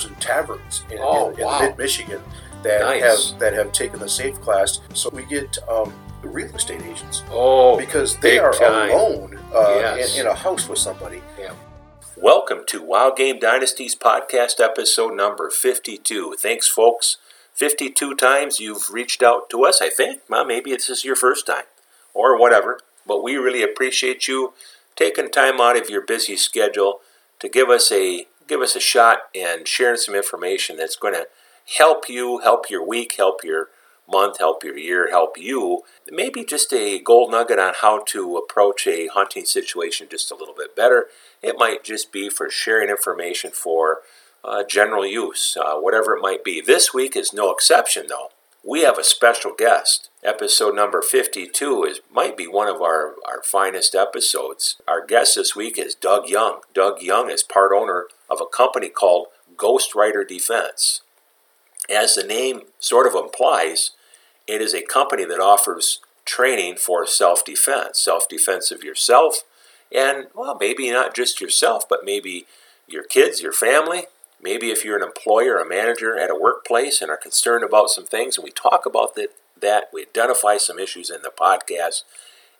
bars and taverns in, Oh, in, in wow. mid Michigan that Nice. have that have taken the safe class. So we get um, real estate agents Oh, because they are time. alone uh, Yes. in, in a house with somebody. Welcome to Wow Game Dynasties podcast episode number 52. Thanks, folks. 52 times you've reached out to us, I think. Well, maybe this is your first time or whatever. But we really appreciate you taking time out of your busy schedule to give us a give us a shot and sharing some information that's going to help you, help your week, help your month, help your year, help you. Maybe just a gold nugget on how to approach a hunting situation just a little bit better. It might just be for sharing information for uh, general use, uh, whatever it might be. This week is no exception, though. We have a special guest. Episode number 52 is might be one of our, our finest episodes. Our guest this week is Doug Young. Doug Young is part owner of a company called Ghost Rider Defense. As the name sort of implies, it is a company that offers training for self defense, self defense of yourself, and, well, maybe not just yourself, but maybe your kids, your family. Maybe if you're an employer, a manager at a workplace and are concerned about some things, and we talk about that, that we identify some issues in the podcast,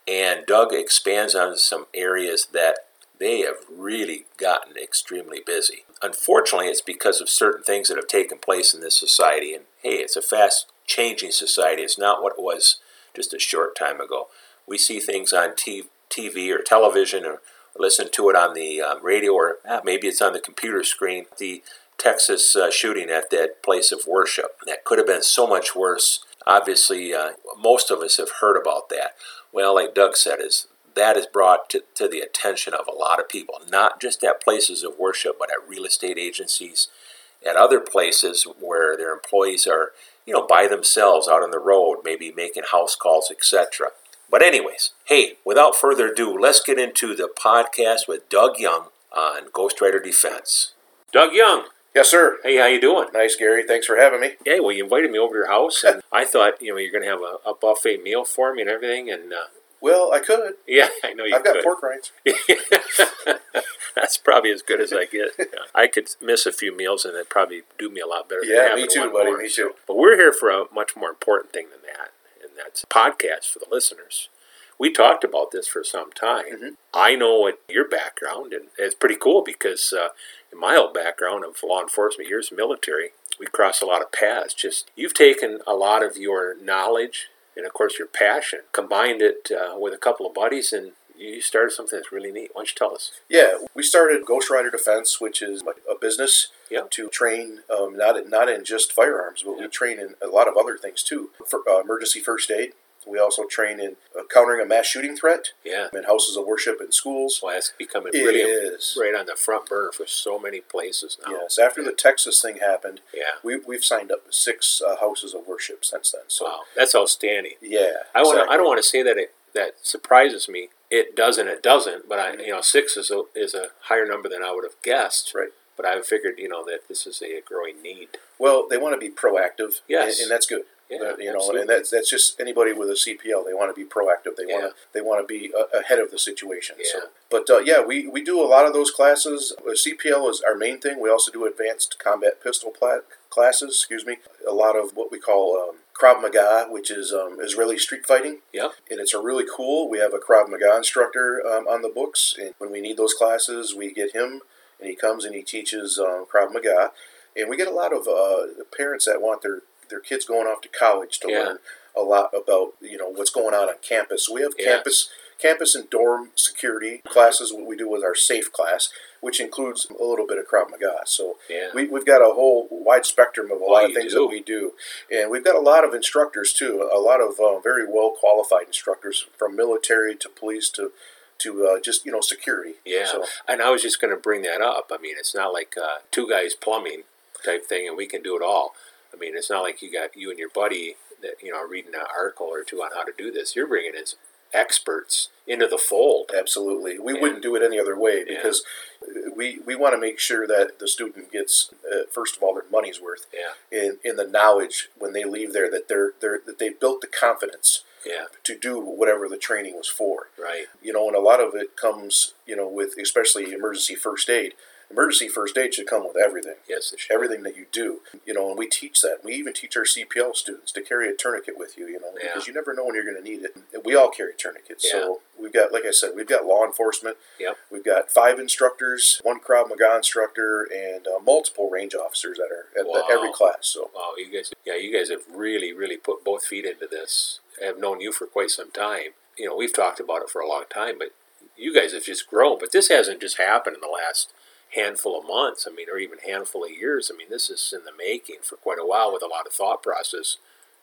and Doug expands on some areas that they have really gotten extremely busy. Unfortunately, it's because of certain things that have taken place in this society. And hey, it's a fast changing society. It's not what it was just a short time ago. We see things on TV or television or, or listen to it on the um, radio or maybe it's on the computer screen. The Texas uh, shooting at that place of worship that could have been so much worse. Obviously, uh, most of us have heard about that. Well, like Doug said, is that is brought to, to the attention of a lot of people, not just at places of worship, but at real estate agencies, at other places where their employees are, you know, by themselves out on the road, maybe making house calls, etc. But anyways, hey, without further ado, let's get into the podcast with Doug Young on Ghost Rider Defense. Doug Young, Yes, sir. hey, how you doing? Nice, Gary. Thanks for having me. Yeah, well, you invited me over to your house, and I thought, you know, you're going to have a, a buffet meal for me and everything, and uh, Well, I could. yeah, I know you I've got pork rinds. That's probably as good as I get. I could miss a few meals and it'd probably do me a lot better. than Yeah, me too, buddy, more. me So- too. But we're here for a much more important thing than that, and that's podcast for the listeners. We talked about this for some time. Mhm. I know what your background, and it's pretty cool because uh, in my old background of law enforcement, years military, we cross a lot of paths. Just you've taken a lot of your knowledge and, of course, your passion, combined it uh, with a couple of buddies, and you started something that's really neat. Why don't you tell us? Yeah, we started Ghost Rider Defense, which is a business Yeah. to train um, not in, not in just firearms, but Yeah. we train in a lot of other things too. For uh, emergency first aid, we also train in uh, countering a mass shooting threat Yeah. in houses of worship and schools. Well, that's becoming It really is. right on the front burner for so many places now. Yes, after the Texas thing happened, Yeah. we, we've signed up six uh, houses of worship since then. So, Wow, that's outstanding. yeah. I want. I don't want to say that it that surprises me. It doesn't. It doesn't. But I, you know, six is a is a higher number than I would have guessed. Right. But I figured, you know, that this is a growing need. Well, they want to be proactive, Yes. and, and that's good. Yeah, you know, absolutely. and that's that's just anybody with a CPL. They want to be proactive. They want to they want to be uh, ahead of the situation. Yeah. So, but uh, yeah, we, we do a lot of those classes. Uh, CPL is our main thing. We also do advanced combat pistol pla- classes. Excuse me. A lot of what we call um, Krav Maga, which is um, Israeli street fighting, Yep. and it's a really cool. We have a Krav Maga instructor um, on the books, and when we need those classes, we get him, and he comes and he teaches um, Krav Maga, and we get a lot of uh, parents that want their their kids going off to college to Yeah. learn a lot about you know what's going on on campus. We have Yeah. campus campus and dorm security classes. What we do with our safe class, which includes a little bit of Krav Maga. So Yeah. we, we've got a whole wide spectrum of a lot of things do. that we do, and we've got a lot of instructors too. A lot of uh, very well qualified instructors from military to police to to uh, just you know security. Yeah. So, And I was just going to bring that up. I mean, it's not like uh, two guys plumbing type thing, and we can do it all. I mean, it's not like you got you and your buddy that you know are reading an article or two on how to do this. You're bringing in experts into the fold. Absolutely, we wouldn't do it any other way Yeah. because we we want to make sure that the student gets uh, first of all their money's worth Yeah. in in the knowledge when they leave there that they're they're that they've built the confidence Yeah. to do whatever the training was for. Right. You know, and a lot of it comes you know with especially emergency first aid. Emergency first aid should come with everything. Yes, it should. Everything that you do, you know, and we teach that. We even teach our CPL students to carry a tourniquet with you, you know, Yeah. because you never know when you're going to need it. We all carry tourniquets, so we've got, like I said, we've got law enforcement. Yep. We've got five instructors, one Krav Maga instructor, and uh, multiple range officers that are at the, every class. So Wow, you guys, yeah, you guys have really, really put both feet into this. I have known you for quite some time. You know, we've talked about it for a long time, but you guys have just grown. But this hasn't just happened in the last handful of months. I mean, or even handful of years. I mean, this is in the making for quite a while with a lot of thought process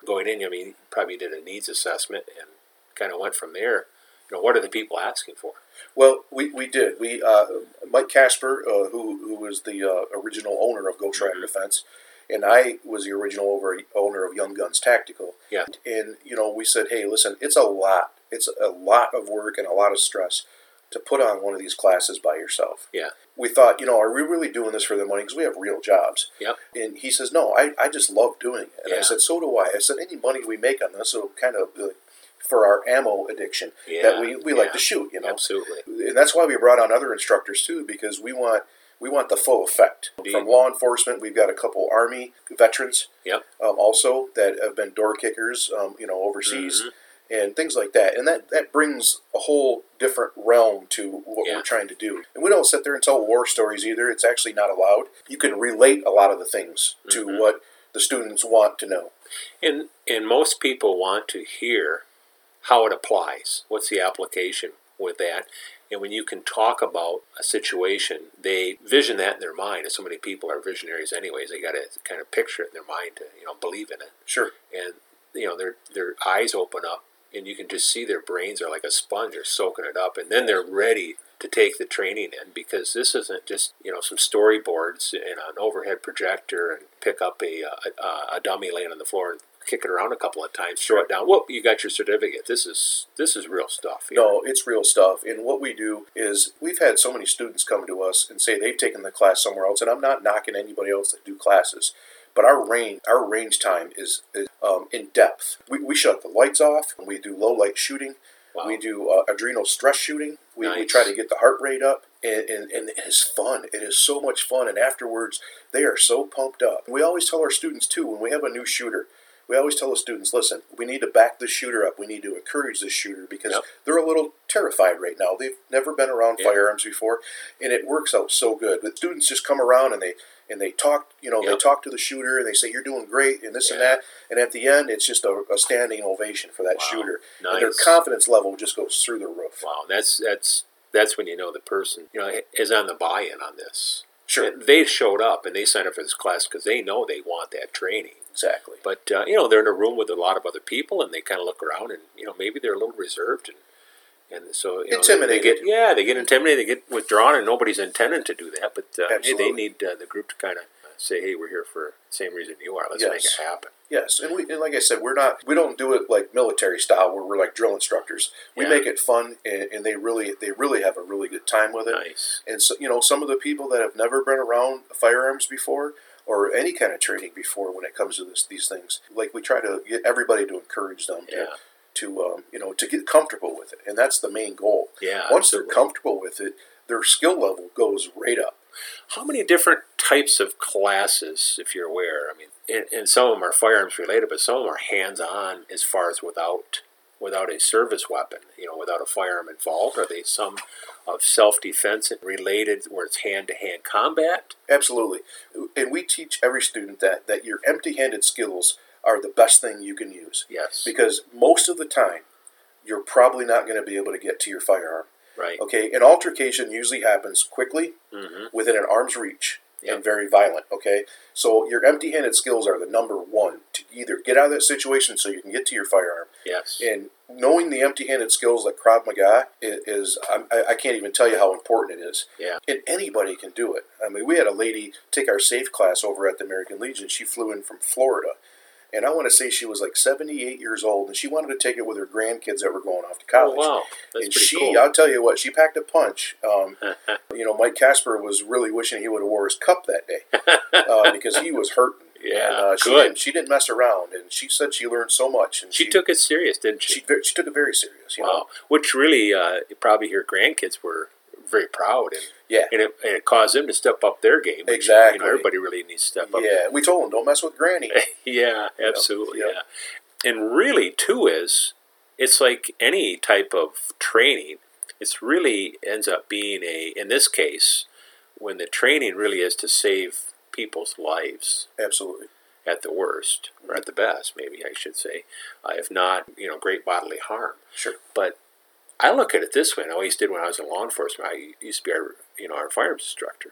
going in. I mean, probably did a needs assessment and kind of went from there. You know, what are the people asking for? Well, we, we did. We uh, Mike Casper, uh, who who was the uh, original owner of Ghost Rider Mhm. Defense, and I was the original over, owner of Young Guns Tactical. Yeah. And you know, we said, hey, listen, it's a lot. It's a lot of work and a lot of stress to put on one of these classes by yourself. Yeah. We thought, you know, are we really doing this for the money? Because we have real jobs. Yep. And he says, no, I, I just love doing it. And I said, so do I. I said, any money we make on this will kind of uh, for our ammo addiction Yeah, that we, we like to shoot, you know Absolutely. and that's why we brought on other instructors too, because we want we want the full effect Indeed. from law enforcement. We've got a couple Army veterans, Yep. um, also that have been door kickers, um, you know, overseas Mhm. And things like that, and that that brings a whole different realm to what Yeah. we're trying to do. And we don't sit there and tell war stories either. It's actually not allowed. You can relate a lot of the things to Mhm. what the students want to know. And and most people want to hear how it applies. What's the application with that? And when you can talk about a situation, they vision that in their mind. And so many people are visionaries, anyways. They got to kind of picture it in their mind to you know believe in it. Sure. And you know their their eyes open up, and you can just see their brains are like a sponge. They're soaking it up, and then they're ready to take the training in because this isn't just you know some storyboards and an overhead projector and pick up a uh, a, uh, a dummy laying on the floor and kick it around a couple of times, throw it down. Whoop! You got your certificate. This is this is real stuff. No, it's real stuff. And what we do is we've had so many students come to us and say they've taken the class somewhere else. And I'm not knocking anybody else that do classes, but our range, our range time is, is um, in depth. We, we shut the lights off. We do low light shooting. Wow. We do uh, adrenal stress shooting. We, we try to get the heart rate up, and, and, and it is fun. It is so much fun. And afterwards, they are so pumped up. We always tell our students too when we have a new shooter. We always tell the students, listen, we need to back the shooter up. We need to encourage the shooter because Yep. they're a little terrified right now. They've never been around Yeah. firearms before, and it works out so good. The students just come around and they and they talk, you know, they talk to the shooter and they say, "You're doing great," and this and that. And at the end, it's just a, a standing ovation for that Wow. shooter. And their confidence level just goes through the roof. Wow, that's that's that's when you know the person you know is on the buy-in on this. Sure, they showed up and they signed up for this class because they know they want that training. exactly. But uh, you know they're in a room with a lot of other people and they kind of look around and you know maybe they're a little reserved and and so you know, Intimidated. They get yeah they get intimidated, they get withdrawn, and nobody's intending to do that. But uh, hey, they need uh, the group to kind of say, hey, we're here for the same reason you are. Let's make it happen. Yes, and we and like I said, we're not we don't do it like military style where we're like drill instructors. We Yeah. make it fun, and, and they really they really have a really good time with it. Nice. And so, you know, some of the people that have never been around firearms before or any kind of training before when it comes to this, these things, like we try to get everybody to encourage them Yeah. to, to um, you know, to get comfortable with it. And that's the main goal. Yeah. Once absolutely. they're comfortable with it, their skill level goes right up. How many different types of classes, if you're aware? I mean, and, and some of them are firearms related, but some of them are hands-on as far as without without a service weapon, you know, without a firearm involved. Are they some of self-defense related, where it's hand-to-hand combat? Absolutely. And we teach every student that, that your empty handed skills are the best thing you can use. Yes. Because most of the time, you're probably not going to be able to get to your firearm. Right. Okay, an altercation usually happens quickly hmm within an arm's reach Yep. and very violent. Okay, so your empty-handed skills are the number one to either get out of that situation so you can get to your firearm, Yes. and knowing the empty-handed skills like Krav Maga is, is I, I can't even tell you how important it is. Yeah. And anybody can do it. I mean, we had a lady take our safe class over at the American Legion. She flew in from Florida. And I want to say she was like 78 years old, and she wanted to take it with her grandkids that were going off to Oh college. wow, that's and she, cool. I'll tell you what, she packed a punch. Um, you know, Mike Casper was really wishing he would have wore his cup that day uh, because he was hurting. Yeah, and, uh, she good. Didn't, she didn't mess around, and she said she learned so much. And she, took it serious, didn't she? she she took it very serious. You wow. Which really, uh, probably her grandkids were very proud, and Yeah. and it, and it caused them to step up their game. Which, You Exactly. know, everybody really needs to step up. Yeah, we told them don't mess with Granny. yeah, absolutely. Yep. Yeah, and really, too, is it's like any type of training. It's really ends up being a in this case when the training really is to save people's lives Absolutely. at the worst or at the best, maybe I should say, uh, if not you know great bodily harm. Sure. But I look at it this way, and I always did when I was in law enforcement. I used to be our, you know, our firearms instructor.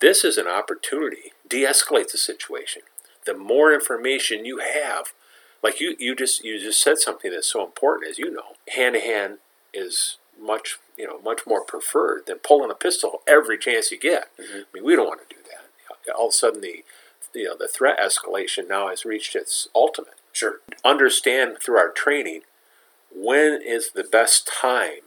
This is an opportunity. De-escalate the situation. The more information you have, like you, you just you just said something that's so important, as you know, hand to hand is much you know much more preferred than pulling a pistol every chance you get. Mhm. I mean, we don't want to do that. All of a sudden, the you know the threat escalation now has reached its ultimate Sure. understand through our training when is the best time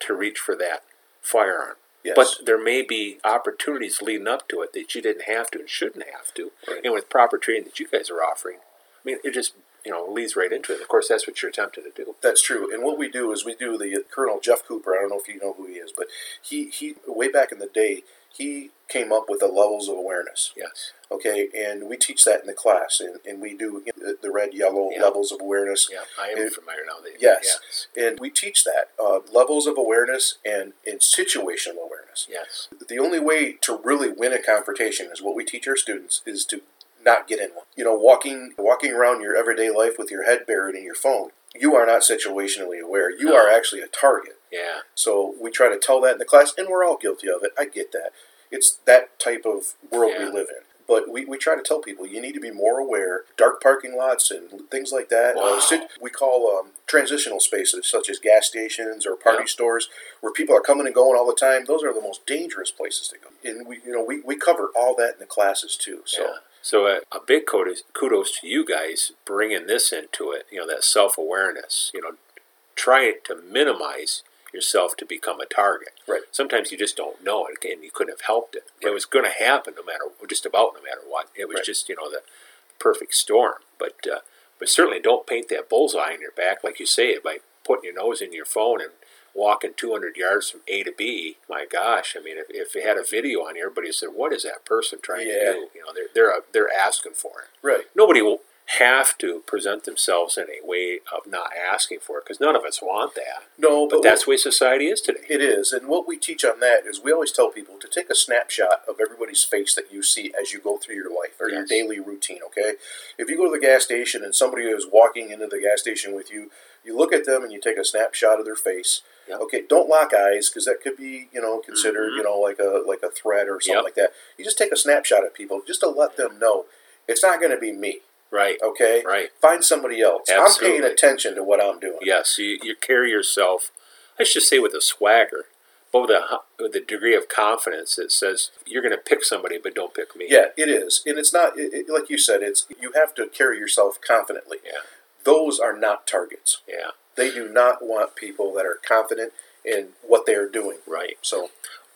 to reach for that firearm. Yes. But there may be opportunities leading up to it that you didn't have to and shouldn't have to. Right. And with proper training that you guys are offering, I mean, it just you know leads right into it. Of course, that's what you're attempting to do. That's true. And what we do is we do the Colonel Jeff Cooper. I don't know if you know who he is, but he he way back in the day he came up with the levels of awareness. Yes. Okay, and we teach that in the class, and, and we do the, red yellow Yeah. levels of awareness. Yeah, I am It- familiar now. That, Yes. Yes. and we teach that uh, levels of awareness and, and situational awareness. Yes. The only way to really win a confrontation is what we teach our students is to not get in one. You know, walking walking around your everyday life with your head buried in your phone, you are not situationally aware. You No. are actually a target. Yeah. So we try to tell that in the class, and we're all guilty of it. I get that. It's that type of world Yeah. we live in. But we, we try to tell people you need to be more aware. Dark parking lots and things like that. Wow. Uh, we call um, transitional spaces, such as gas stations or party Yeah. stores, where people are coming and going all the time. Those are the most dangerous places to go. And we, you know, we, we cover all that in the classes too. So yeah. So uh, a big kudos, kudos to you guys bringing this into it. You know that self awareness. You know, try to minimize yourself to become a target. Right. Sometimes you just don't know it, and you couldn't have helped it. It was going to happen no matter, just about no matter what. It was Right. just you know the perfect storm. But uh, but certainly don't paint that bullseye on your back like you say by putting your nose in your phone and walking 200 yards from A to B. My gosh, I mean, if, if they had a video on here, everybody said, "What is that person trying Yeah. to do?" You know, they're they're uh, they're asking for it. right, Nobody will have to present themselves in a way of not asking for it because none of us want that. no, But that's the way society is today. It is, and what we teach on that is we always tell people to take a snapshot of everybody's face that you see as you go through your life or your daily routine. Okay, if you go to the gas station and somebody is walking into the gas station with you, you look at them and you take a snapshot of their face. Yep. Okay, don't lock eyes because that could be you know considered Mhm. you know like a like a threat or something Yep. like that. You just take a snapshot of people just to let them know it's not going to be me. Right. Okay, Right. find somebody else. I'm paying attention to what I'm doing. Yes. You, you carry yourself. I should say with a swagger, but with a with a degree of confidence that says you're going to pick somebody, but don't pick me. Yeah, it is, and it's not it, it- like you said. It's you have to carry yourself confidently. Yeah. Those are not targets. Yeah. They do not want people that are confident in what they are doing. Right. So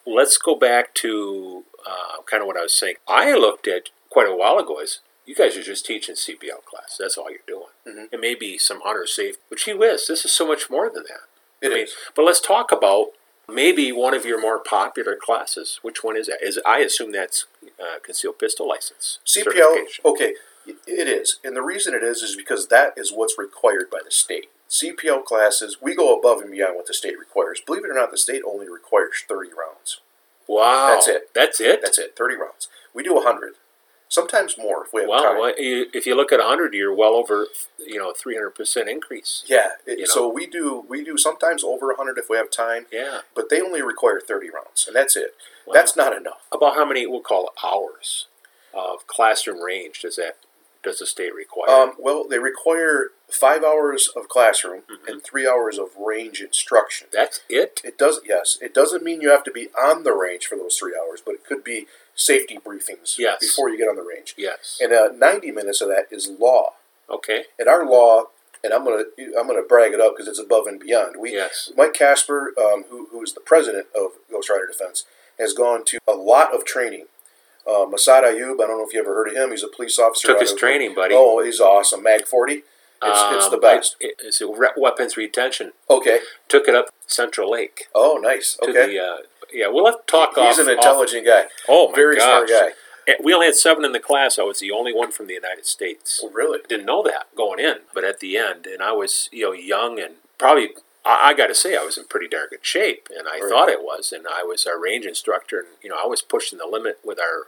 let's go back to uh, kind of what I was saying. I looked at quite a while ago as you guys are just teaching CPL class. That's all you're doing. Mhm. may be some hunter safe, which he whiz. This is so much more than that. it I mean, is. But let's talk about maybe one of your more popular classes. Which one is that? Is I assume that's uh, concealed pistol license CPL. Okay, it is, and the reason it is is because that is what's required by the state. CPL classes, we go above and beyond what the state requires. Believe it or not, the state only requires thirty rounds. Wow, That's it. That's it. That's it, thirty rounds. We do hundred, sometimes more if we have Wow. time. Well, if you look at 100, you're well over, you know, 300% increase. Yeah, it, You know? so we do we do sometimes over hundred if we have time. Yeah. but they only require 30 rounds, and that's it. Wow. That's not enough. About how many we'll call hours of classroom range does that does the state require? Um, well, they require five hours of classroom Mhm. and three hours of range instruction. That's it. It does, yes. It doesn't mean you have to be on the range for those three hours, but it could be safety briefings Yes. before you get on the range. Yes. And uh, 90 minutes of that is law. Okay. And our law, and I'm gonna I'm gonna brag it up because it's above and beyond. We Yes. Mike Casper, um, who, who is the president of Ghost Rider Defense, has gone to a lot of training. Uh, Massad Ayoob, I don't know if you ever heard of him. He's a police officer. Took his of- training, buddy. Oh, he's awesome. Mag 40. It's, it's the Um, best. it- it's a weapons retention. Okay. Took it up Central Lake Oh, nice. to Okay. the uh, yeah, we'll have to talk He's off. an off- intelligent guy. oh my very gosh. smart guy. Eh, We only had seven in the class. I was the only one from the United States. Well, really? Didn't know that going in, but at the end, and I was you know young and probably. I, I got to say, I was in pretty darn good shape, and I Right. thought it was. And I was our range instructor, and you know, I was pushing the limit with our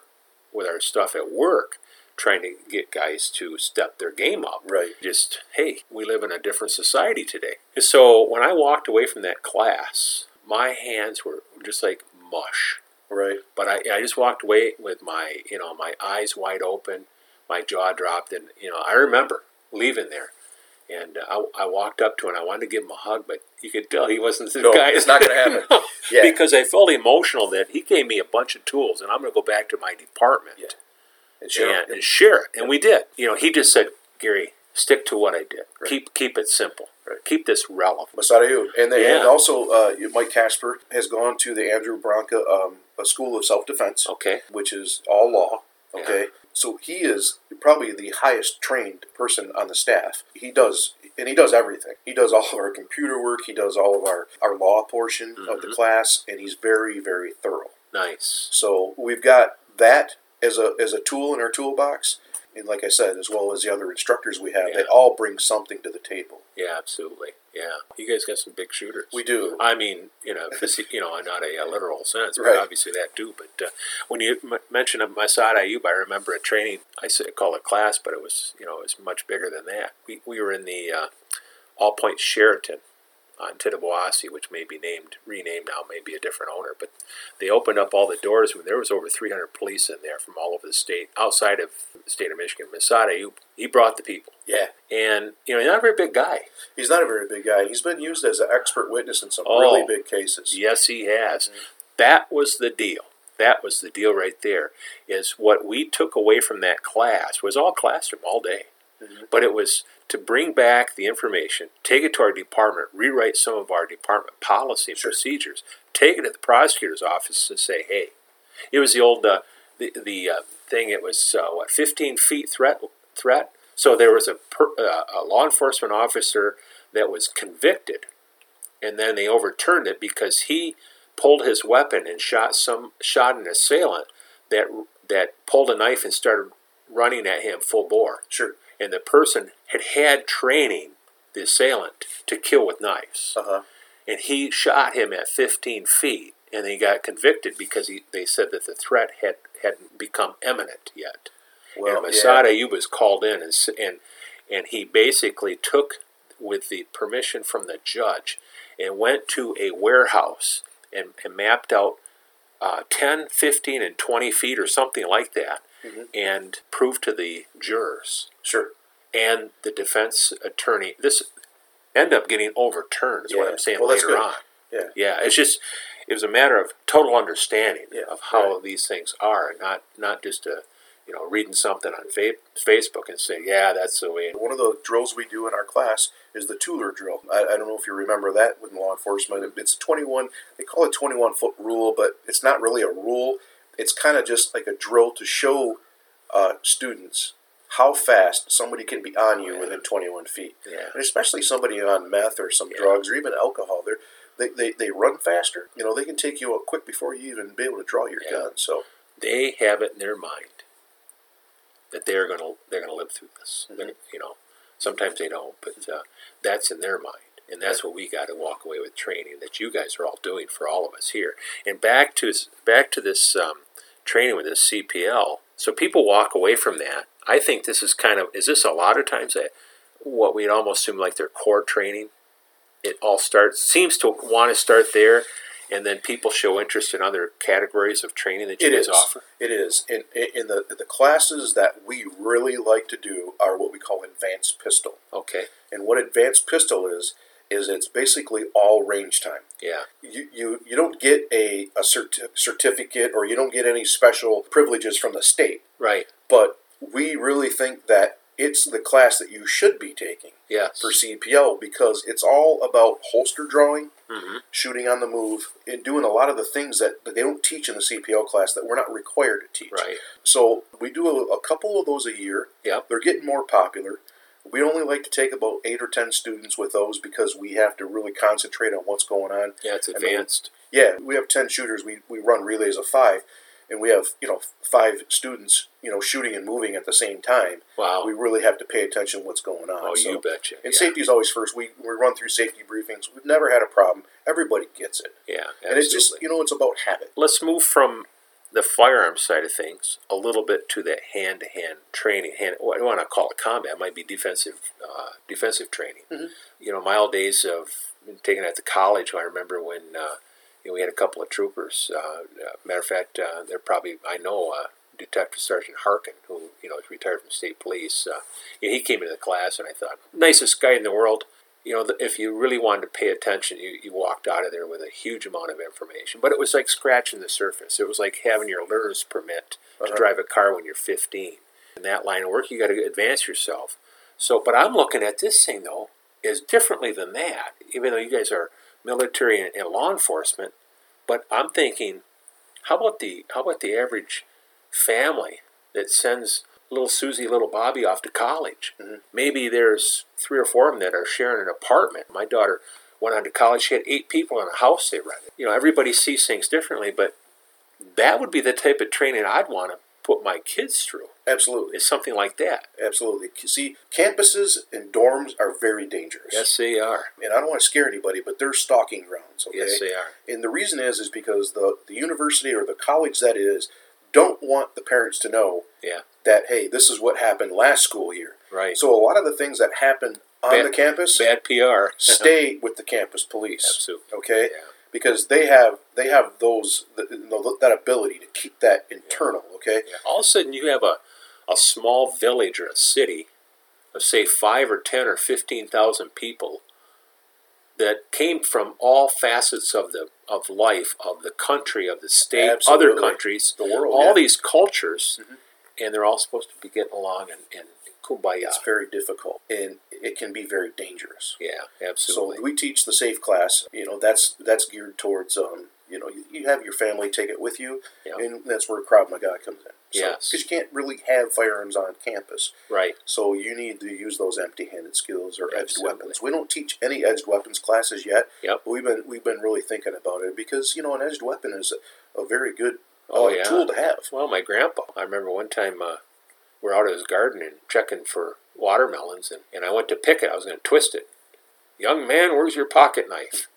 with our stuff at work, trying to get guys to step their game up. Right. Just hey, we live in a different society today. And so when I walked away from that class, my hands were just like mush. Right. But I, I just walked away with my, you know, my eyes wide open, my jaw dropped, and you know, I remember leaving there, and uh, I, I walked up to him. I wanted to give him a hug, but you could tell he wasn't the No, guy. it's not gonna happen. Yeah. because I felt emotional that he gave me a bunch of tools, and I'm going to go back to my department Yeah. And sure. and, and share it. And we did. You know, he just said, Gary, stick to what I did. Right. Keep keep it simple. Keep this relevant. Masada. And, they, and also, uh, Mike Casper has gone to the Andrew Branca um, a School of Self Defense, Okay. which is all law. Okay. So he is probably the highest trained person on the staff. He does, and he does everything. He does all of our computer work, he does all of our, our law portion of the Mhm. class, and he's very, very thorough. Nice. So we've got that as a, as a tool in our toolbox. And like I said, as well as the other instructors we have, they all bring something to the table. Yeah, absolutely. Yeah, you guys got some big shooters. We do. I mean, you know, you know, not a, uh literal sense, but Right. obviously that do. But uh, when you m- mention of Massad Ayoob, I remember a training. I call it class, but it was, you know, it was much bigger than that. We we were in the uh, Four Point Sheraton on Tittabawassee, which may be named renamed now, maybe a different owner. But they opened up all the doors when there was over 300 police in there from all over the state, outside of the state of Michigan. Massad Ayoob, he brought the people, Yeah. and you know, he's not a very big guy. He's not a very big guy. He's been used as an expert witness in some Oh. really big cases. Yes, he has. That was the deal. That was the deal right there. Is what we took away from that class was all classroom all day, Mhm. but it was to bring back the information, take it to our department, rewrite some of our department policy and Sure. procedures, take it to the prosecutor's office and say, hey, it was the old uh, the the uh, thing. It was uh, what 15 feet threat threat. So there was a, per, uh, a law enforcement officer that was convicted and then they overturned it because he pulled his weapon and shot some shot an assailant that that pulled a knife and started running at him full bore. Sure. And the person had had training, the assailant, to kill with knives, Uh huh. and he shot him at 15 feet, and he got convicted because he, they said that the threat had hadn't become imminent yet. Well, and yeah. Massad Ayoob was called in, and, and and he basically took, with the permission from the judge, and went to a warehouse and, and mapped out uh, 10, 15, and 20 feet or something like that, Mhm. and prove to the jurors Sure. and the defense attorney this end up getting overturned. Is what I'm saying Well, later on. Yeah. Yeah, it's just it was a matter of total understanding Yeah, of how right. these things are, and not not just a you know reading something on fa- Facebook and say, yeah, that's the way. One of the drills we do in our class is the Tueller drill. I, I don't know if you remember that with law enforcement. It's 21, they call it 21 foot rule, but it's not really a rule. It's kind of just like a drill to show uh, students how fast somebody can be on you Yeah. within 21 feet. Yeah, And especially somebody on meth or some Yeah. drugs or even alcohol. They're, they, they, they run faster. You know, they can take you out quick before you even be able to draw your gun. So, they have it in their mind that they're gonna they're gonna live through this. Mhm. You know, sometimes they don't, but uh, that's in their mind, and that's what we got to walk away with training that you guys are all doing for all of us here. And back to back to this um, training with this CPL. So people walk away from that. I think this is kind of is this a lot of times that what we'd almost assume like their core training. It all starts seems to want to start there, and then people show interest in other categories of training that you It guys is. offer. It is. In, in the the classes that we really like to do are what we call advanced pistol. Okay. And what advanced pistol is is it's basically all range time. Yeah. You you, you don't get a, a certi- certificate or you don't get any special privileges from the state, Right. but we really think that it's the class that you should be taking Yes. for CPL because it's all about holster drawing, hmm shooting on the move, and doing a lot of the things that, that they don't teach in the CPL class that we're not required to teach. Right. So we do a, a couple of those a year. Yep. They're getting more popular. We only like to take about eight or ten students with those because we have to really concentrate on what's going on. Yeah, it's I mean, advanced. Yeah, we have ten shooters. We we run relays of five, and we have you know five students you know shooting and moving at the same time. Wow. We really have to pay attention to what's going on. oh, so- you betcha. And yeah. safety is always first. We we run through safety briefings. We've never had a problem. Everybody gets it, Yeah, and it's just you know it's about habit. Let's move from the firearm side of things a little bit to that hand-to-hand training. Hand, I want to call it combat? It might be defensive, uh, defensive training. Mhm. You know, my old days of taking it to college. I remember when uh, you know, we had a couple of troopers. Uh, uh, matter of fact, uh, they're probably I know uh, Detective Sergeant Harkin, who you know is retired from state police. Uh, yeah, he came into the class, and I thought, nicest guy in the world. You know, if you really wanted to pay attention, you, you walked out of there with a huge amount of information. But it was like scratching the surface. It was like having your learner's permit to Uh-huh. drive a car when you're 15. In that line of work, you got to advance yourself. So, but I'm looking at this thing though is differently than that. Even though you guys are military and, and law enforcement, but I'm thinking, how about the how about the average family that sends little Susie, little Bobby off to college? Mhm. Maybe there's three or four of them that are sharing an apartment. My daughter went on to college; she had eight people in a house they rented. You know, everybody sees things differently, but that would be the type of training I'd want to put my kids through. Absolutely, Is something like that. absolutely. See, campuses and dorms are very dangerous. Yes, they are. And I don't want to scare anybody, but they're stalking grounds. Okay. Yes, they are. And the reason is is because the the university or the college that is don't want the parents to know Yeah. That hey, this is what happened last school year. Right. So a lot of the things that happen on Bad- the campus Bad PR. stay with the campus police. Absolutely. Okay. Yeah. Because they have they have those that ability to keep that internal. Okay. Yeah. All of a sudden, you have a, a small village or a city of, say, five or ten or 15,000 people that came from all facets of the of life, of the country, of the state, other countries, The world. all yeah. these cultures, Mhm. And they're all supposed to be getting along and, and kumbaya. It's very difficult, and it can be very dangerous. yeah, absolutely. So we teach the safe class. You know, that's that's geared towards um, you know, you, you have your family take it with you, Yeah. and that's where Krav Maga comes in. So, Yes. because you can't really have firearms on campus, right. so you need to use those empty-handed skills or edged Absolutely. weapons. We don't teach any edged weapons classes yet. Yep. But we've been we've been really thinking about it because you know an edged weapon is a, a very good Oh, uh, yeah. tool to have. Well, my grandpa, I remember one time uh, we're out of his garden and checking for watermelons, and, and I went to pick it. I was going to twist it. Young man, where's your pocket knife?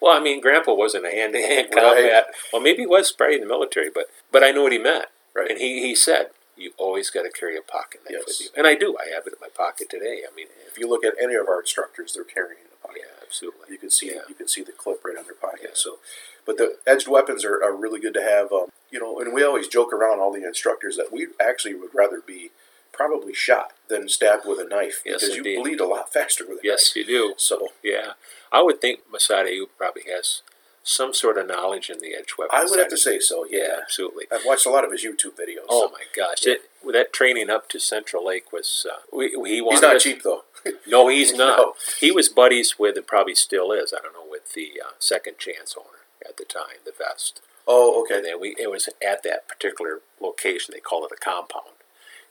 Well, I mean, Grandpa wasn't a hand-to-hand combat. Well, maybe he was probably in the military, but but I know what he meant. Right. And he, he said, you always got to carry a pocket knife Yes. with you. And I do. I have it in my pocket today. I mean, If you look at any of our instructors, they're carrying a pocket. yeah, absolutely. You can see Yeah. you can see the clip right on their pocket. Yeah. So, but the edged weapons are, are really good to have. Um, you know, and we always joke around all the instructors that we actually would rather be probably shot than stabbed with a knife Yes, because indeed. you bleed a lot faster with a Yes, you do. So Yeah. I would think Masada, you probably has some sort of knowledge in the edge weapon. I would have to say so. Yeah, Yeah, absolutely. I've watched a lot of his YouTube videos. Oh my gosh, it, that training up to Central Lake was. Uh, we, he wanted he's not us- cheap though. No, he's not. No. He was buddies with, and probably still is. I don't know with the uh, Second Chance owner at the time, the Vest. Oh, And okay. then we it was at that particular location. They call it a compound,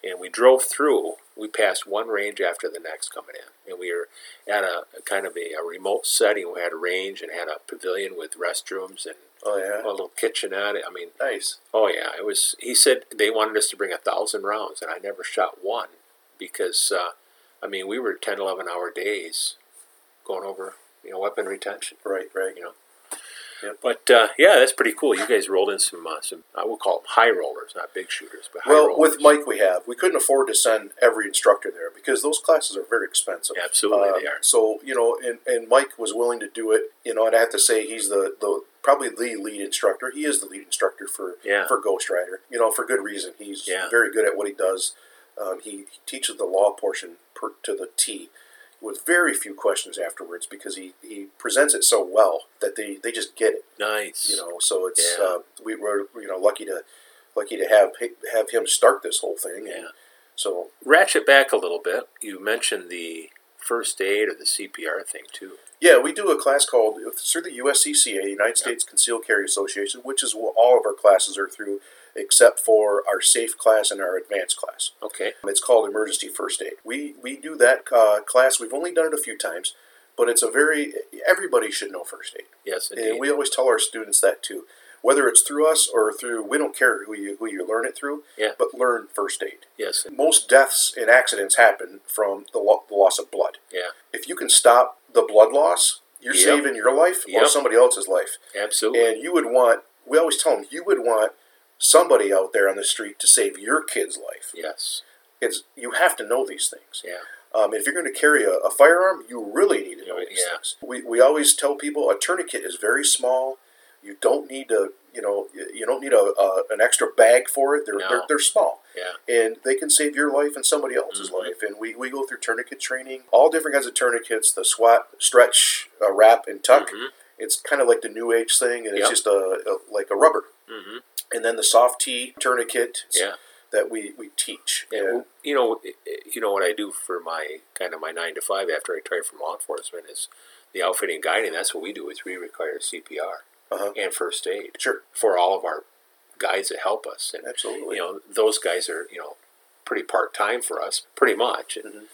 and we drove through. We passed one range after the next coming in, and we were at a, a kind of a, a remote setting. We had a range and had a pavilion with restrooms and Oh a yeah, little kitchenette. I mean, nice. Oh yeah, it was. He said they wanted us to bring a thousand rounds, and I never shot one because, uh, I mean, we were 10, 11 hour days going over, you know, weapon retention. Right, right. You know. Yep. But uh, yeah, that's pretty cool. You guys rolled in some, uh, some I will call them high rollers, not big shooters, but high Well, rollers. with Mike, we have. We couldn't afford to send every instructor there because those classes are very expensive. Absolutely, Uh, they are. So you know, and, and Mike was willing to do it. You know, and I'd have to say he's the, the probably the lead instructor. He is the lead instructor for Yeah. for Ghost Rider. You know, for good reason. He's Yeah. very good at what he does. Um, he, he teaches the law portion per, to the T with very few questions afterwards because he, he presents it so well that they, they just get it. Nice. You know, so it's Yeah. uh, we were you know lucky to lucky to have have him start this whole thing. And Yeah. So Ratchet back a little bit. You mentioned the first aid or the CPR thing too. Yeah, we do a class called through the USCCA, United States Concealed Carry Association, which is all of our classes are through, except for our safe class and our advanced class. Okay. It's called emergency first aid. We we do that uh, class. We've only done it a few times, but it's a very everybody should know first aid, Yes, indeed. and we always tell our students that too. Whether it's through us or through, we don't care who you who you learn it through, Yeah. but learn first aid. yes, Most deaths and accidents happen from the, lo- the loss of blood. yeah, If you can stop the blood loss, you're Yep. saving your life or somebody else's life. absolutely. And you would want, we always tell them, you would want somebody out there on the street to save your kid's life. yes, It's you have to know these things. yeah, Um, if you're going to carry a, a firearm, you really need to know Yeah, these yeah. things. We, we always tell people a tourniquet is very small. You don't need to, you know, you don't need a, a an extra bag for it. They're, No. they're, they're small yeah, and they can save your life and somebody else's Mhm. life. And we, we go through tourniquet training, all different kinds of tourniquets, the SWAT, stretch, uh, wrap, and tuck. Mhm. It's kind of like the new age thing, and it's just a, a like a rubber. hmm And then the soft T tourniquet yeah. that we, we teach. Yeah, And you know, i- i- you know what I do for my kind of my nine to five after I retire from law enforcement is the outfitting and guiding. That's what we do. Is we require CPR uh-huh. and first aid Sure, for all of our guys that help us, and absolutely. you know those guys are you know pretty part time for us, pretty much. And Mhm.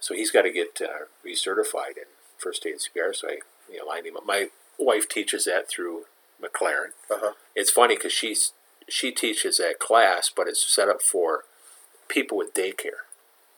so he's got to get uh, recertified in first aid and CPR. So I you know line him up. My wife teaches that through McLaren. uh-huh. It's funny because she's she teaches that class, but it's set up for people with daycare.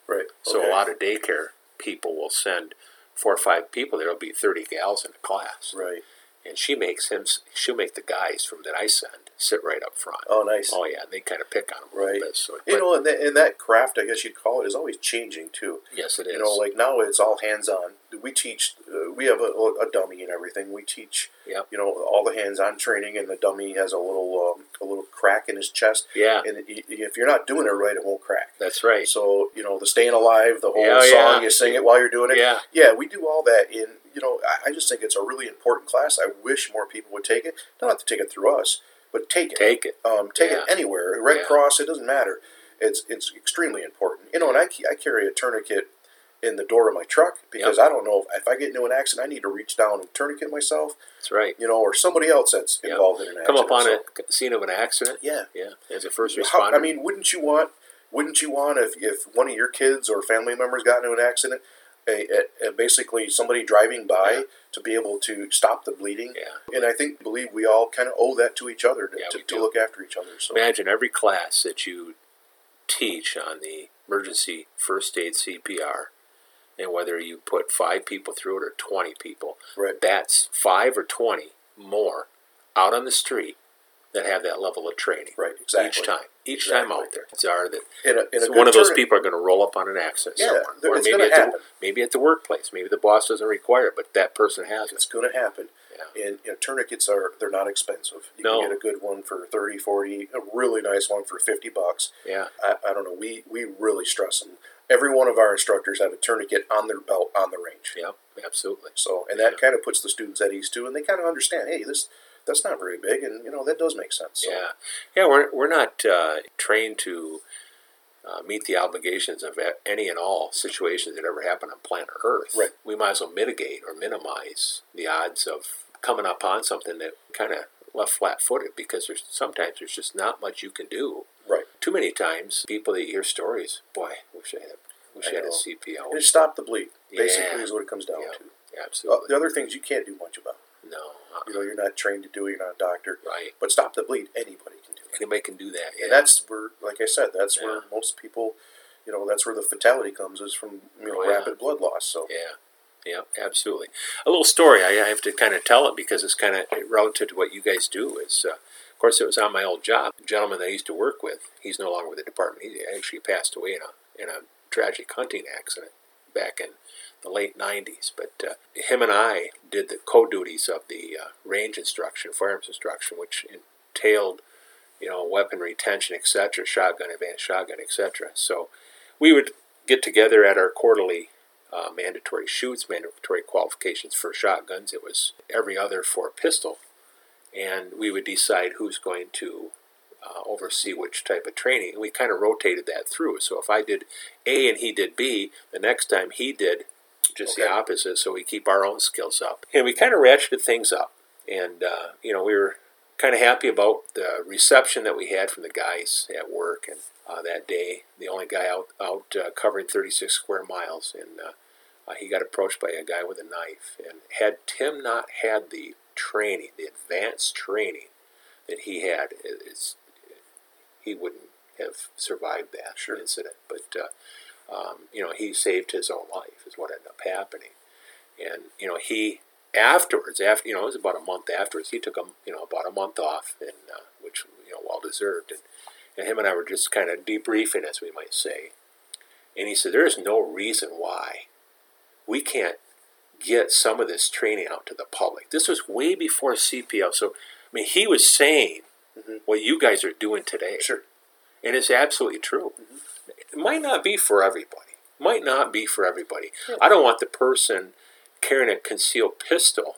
Right. So Okay. a lot of daycare people will send four or five people. There'll be thirty gals in a class, Right. and she makes him. She'll make the guys from that I send sit right up front. Oh, nice. Oh yeah, they kind of pick on them Right. bit. So, You but know, and that, and that craft, I guess you'd call it, is always changing too. yes, it is. You know, like now it's all hands on. We teach, uh, we have a, a dummy and everything. We teach, Yep. you know, all the hands on training, and the dummy has a little um, a little crack in his chest. yeah, And if you're not doing it right, it won't crack. that's right. So, you know, the staying alive, the whole Yeah, song, yeah. you sing it while you're doing it. Yeah, Yeah, we do all that. And, you know, I, I just think it's a really important class. I wish more people would take it. Don't have to take it through us, but take it. take it. Um, take Yeah. it anywhere. Red Yeah. Cross, it doesn't matter. It's it's extremely important. You know, and I, I carry a tourniquet in the door of my truck because I don't know if, if I get into an accident, I need to reach down and tourniquet myself. That's right. You know, or somebody else that's Yeah. involved in an Come accident. up on So, a scene of an accident. Yeah. Yeah, as a first How, responder. I mean, wouldn't you want? Wouldn't you want if, if one of your kids or family members got into an accident, a, a, a basically somebody driving by Yeah. to be able to stop the bleeding? yeah. And I think believe we all kind of owe that to each other to, Yeah, to, to look after each other. So Imagine every class that you teach on the emergency first aid CPR, and whether you put five people through it or 20 people, right, that's five or 20 more out on the street that have that level of training right, exactly. each time. Each time out there. It's are that In a, in a so one of those people are going to roll up on an accident Yeah, somewhere. there- Or it's maybe at, the, happen. maybe at the workplace. Maybe the boss doesn't require it, but that person has it. It's going to happen. Yeah. And you know, tourniquets are they're not expensive. You No. can get a good one for 30, 40, a really nice one for 50 bucks. Yeah. I, I don't know. We we really stress them. Every one of our instructors have a tourniquet on their belt on the range. Yeah. Absolutely. So, and that Yeah. kind of puts the students at ease too, and they kind of understand. Hey, this that's not very big, and you know that does make sense. So, Yeah, yeah. We're we're not uh, trained to uh, meet the obligations of any and all situations that ever happen on planet Earth. Right. We might as well mitigate or minimize the odds of coming upon something that kind of left flat-footed because there's sometimes there's just not much you can do. Too many times, people that hear stories, boy, wish I had, wish I, I had a. CPO. And stop the bleed. Basically, Yeah. is what it comes down Yeah. to. Uh, Absolutely. the other things you can't do much about. no. uh, You know, you're not trained to do it. You're not a doctor. right. But stop the bleed. Anybody can do it. Anybody can do that. Yeah. And that's where, like I said, that's where most people, you know, that's where the fatality comes is from you know Oh, rapid blood loss. So Yeah, yeah, absolutely. A little story. I I have to kind of tell it because it's kind of relative to what you guys do. Is uh, of course it was on my old job. A gentleman that I used to work with. He's no longer with the department. He actually passed away in a in a tragic hunting accident back in the late '90s. But uh, him and I did the co-duties of the uh, range instruction, firearms instruction, which entailed you know weapon retention, etc., shotgun, advanced shotgun, etc. So we would get together at our quarterly uh, mandatory shoots, mandatory qualifications for shotguns. It was every other for pistol, and we would decide who's going to uh, oversee which type of training. And we kind of rotated that through. So if I did A and he did B, the next time he did just the opposite. So we keep our own skills up, and we kind of ratcheted things up. And uh, you know, we were kind of happy about the reception that we had from the guys at work and uh, that day. The only guy out out uh, covering 36 square miles, and uh, uh, he got approached by a guy with a knife, and had Tim not had the training, the advanced training that he had, it's he wouldn't have survived that Sure. incident. But uh, um, you know, he saved his own life, is what ended up happening. And you know, he afterwards, after you know, it was about a month afterwards, he took a you know about a month off, and uh, which you know, well deserved. And, and him and I were just kind of debriefing, as we might say. And he said, "There is no reason why we can't get some of this training out to the public. This was way before CPL. So, I mean, he was saying Mhm. what you guys are doing today. Sure. And it's absolutely true. It might not be for everybody. It Might not be for everybody. Yeah. I don't want the person carrying a concealed pistol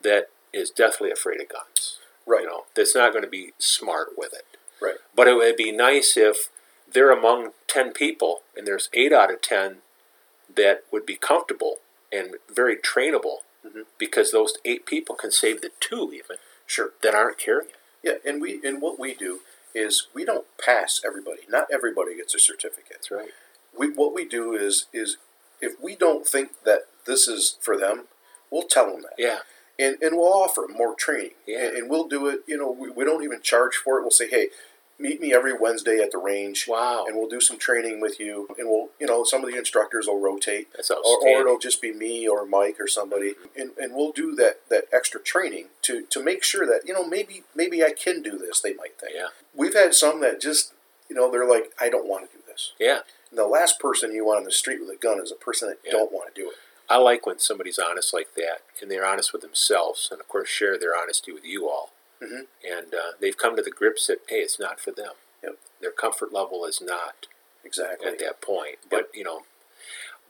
that is deathly afraid of guns. Right. You know, that's not going to be smart with it. Right. But it would be nice if they're among 10 people and there's 8 out of 10 that would be comfortable and very trainable Mhm. because those 8 people can save the 2 even Sure. that aren't carrying. Yeah, and we and what we do is we don't pass everybody. Not everybody gets a certificate. That's right. We what we do is is if we don't think that this is for them, we'll tell them that. Yeah. and, and we'll offer more training. Yeah. And, and we'll do it, you know, we, we don't even charge for it. We'll say, hey, meet me every Wednesday at the range. Wow. And we'll do some training with you. And we'll, you know, some of the instructors will rotate. That's Or, or it'll just be me or Mike or somebody. And, and we'll do that, that extra training to, to make sure that, you know, maybe maybe I can do this, they might think. yeah. We've had some that just, you know, they're like, I don't want to do this. Yeah. And the last person you want on the street with a gun is a person that Yeah. don't want to do it. I like when somebody's honest like that, and they're honest with themselves, and of course share their honesty with you all. Mhm. And uh, they've come to the grips that hey, it's not for them. Yep. Their comfort level is not Exactly. at that point. But you know,